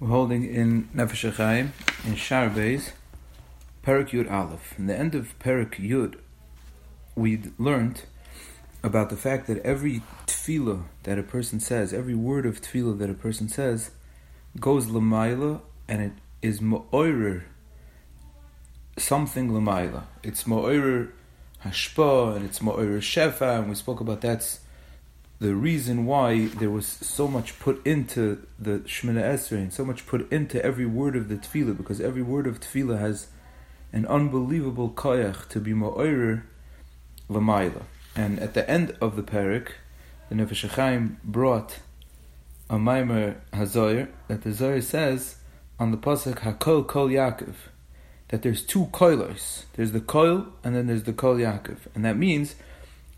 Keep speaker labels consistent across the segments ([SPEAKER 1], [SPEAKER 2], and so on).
[SPEAKER 1] We're holding in Nefesh HaChaim, in Shaar Beis, Perek Yud Aleph. In the end of Perek Yud, we learned about the fact that every tefillah that a person says, every word of tefillah that a person says, goes lamaila and it is ma'oirer something lamaila. It's ma'oirer hashpa and it's ma'oirer shefa, and we spoke about that's the reason why there was so much put into the Shemoneh Esrei and so much put into every word of the Tefillah, because every word of Tefillah has an unbelievable koyach to be ma'oirer l'mayla. And at the end of the parak, the Nefesh HaChaim brought a Maimer Hazoyer that the Zoyer says on the pasuk Hakol Kol Yaakov that there's two koilos. There's the koil and then there's the kol Yaakov, and that means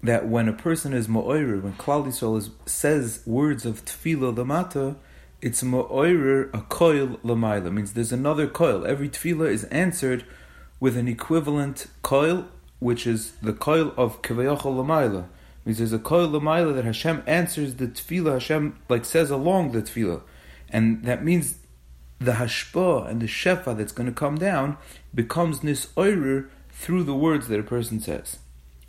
[SPEAKER 1] that when a person is ma'oirer, when Klal Yisrael is, says words of tefillah lamata, it's ma'oirer a koil lamaila. Means there's another koil. Every tefillah is answered with an equivalent koil, which is the koil of kavayachal lamaila. Means there's a koil lamaila that Hashem answers the tefillah. Hashem like says along the tefillah, and that means the hashpa and the shefa that's going to come down becomes nisoirer through the words that a person says,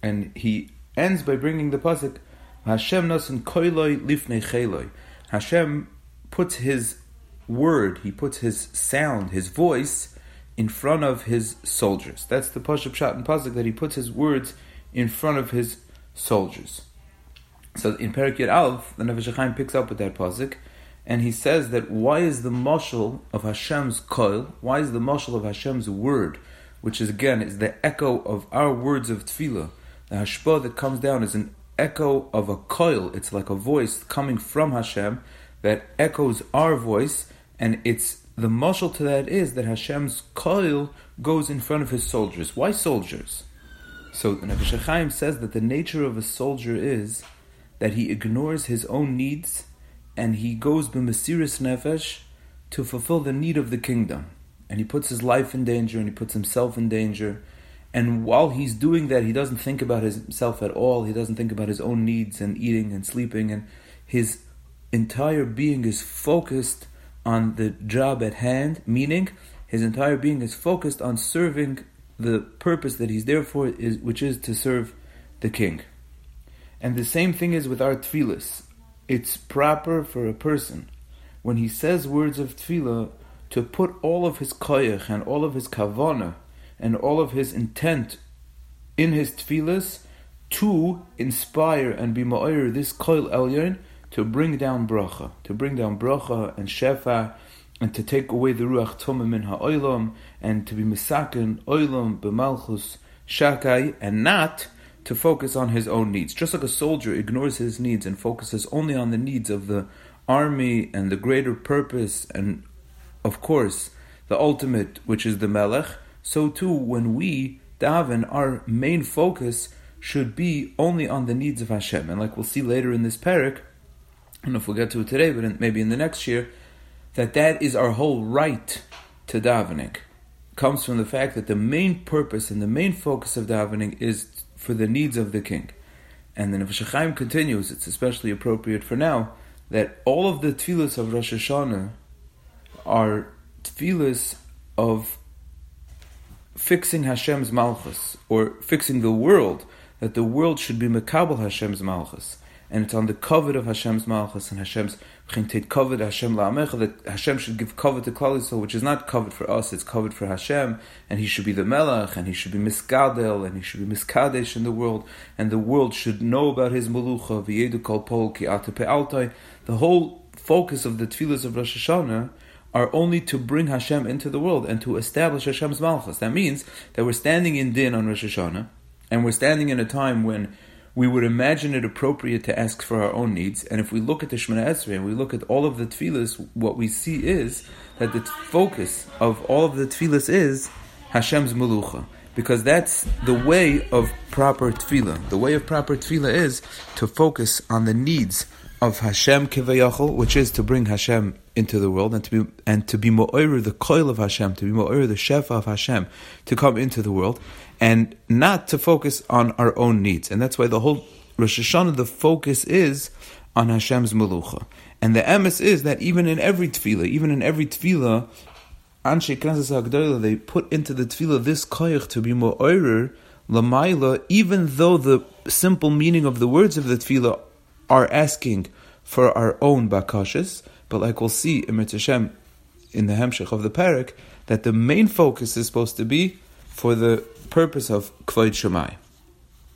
[SPEAKER 1] and he ends by bringing the pasuk Hashem nasan koiloi lifnei cheloi. Hashem puts his word, he puts his sound, his voice in front of his soldiers. That's the pasuk shot and pasuk that he puts his words in front of his soldiers. So in Perek Alf, the Nefesh HaChaim picks up with that pasuk, and he says that why is the mashal of Hashem's koil, why is the mashal of Hashem's word, which is again is the echo of our words of tefillah, the hashpah that comes down is an echo of a koil. It's like a voice coming from Hashem that echoes our voice, and it's the mushal to that is that Hashem's koil goes in front of his soldiers. Why soldiers? So the Nefesh HaChaim says that the nature of a soldier is that he ignores his own needs and he goes b'mesiris nefesh to fulfill the need of the kingdom. And he puts his life in danger and he puts himself in danger and while he's doing that, he doesn't think about himself at all. He doesn't think about his own needs and eating and sleeping. And his entire being is focused on the job at hand, meaning his entire being is focused on serving the purpose that he's there for, is, which is to serve the king. And the same thing is with our tefillas. It's proper for a person, when he says words of tefillah, to put all of his koyach and all of his kavana and all of his intent in his tefillas to inspire and be ma'ir this koil elyon to bring down bracha, to bring down bracha and shefa, and to take away the ruach tumah min ha'olam, and to be misakin olam b'malchus shakai, and not to focus on his own needs. Just like a soldier ignores his needs and focuses only on the needs of the army and the greater purpose, and of course the ultimate, which is the melech so too when we daven, our main focus should be only on the needs of Hashem. And like we'll see later in this parak, I don't know if we'll get to it today, but maybe in the next year, that that is our whole right to davening. comes from the fact that the main purpose and the main focus of davening is for the needs of the king. And Nefesh HaChaim continues, it's especially appropriate for now, that all of the tefillahs of Rosh Hashanah are tefillahs of fixing Hashem's malchus or fixing the world, that the world should be mekabel Hashem's malchus, and it's on the covet of Hashem's malchus and Hashem's chintet covet Hashem la'amecha that Hashem should give covet to Klal Yisrael, which is not covet for us, it's covet for Hashem, and He should be the melech, and He should be miskadel, and He should be miskadesh in the world, and the world should know about His melucha v'yedu kol pol ki. The whole focus of the tefillahs of Rosh Hashanah are only to bring Hashem into the world and to establish Hashem's Malchus. That means that we're standing in Din on Rosh Hashanah, and we're standing in a time when we would imagine it appropriate to ask for our own needs. And if we look at the Shemoneh Esrei and we look at all of the tefillahs, what we see is that the focus of all of the tefillahs is Hashem's Melucha. Because that's the way of proper tefillah. The way of proper tefillah is to focus on the needs of Hashem Kivayachol, which is to bring Hashem into the world and to be and to be mo'oyer the koil of Hashem, to be mo'oyer the shefa of Hashem, to come into the world, and not to focus on our own needs. And that's why the whole Rosh Hashanah, the focus is on Hashem's melucha. And the emes is that even in every tefillah, even in every tefillah, Anshe Knesset HaGdolah, they put into the tefillah this koyach to be more oirer, lamaila, even though the simple meaning of the words of the tefillah are asking for our own bakashas, but like we'll see in Mitzvah in the Hemshech of the Parak, that the main focus is supposed to be for the purpose of Kvod Shemai.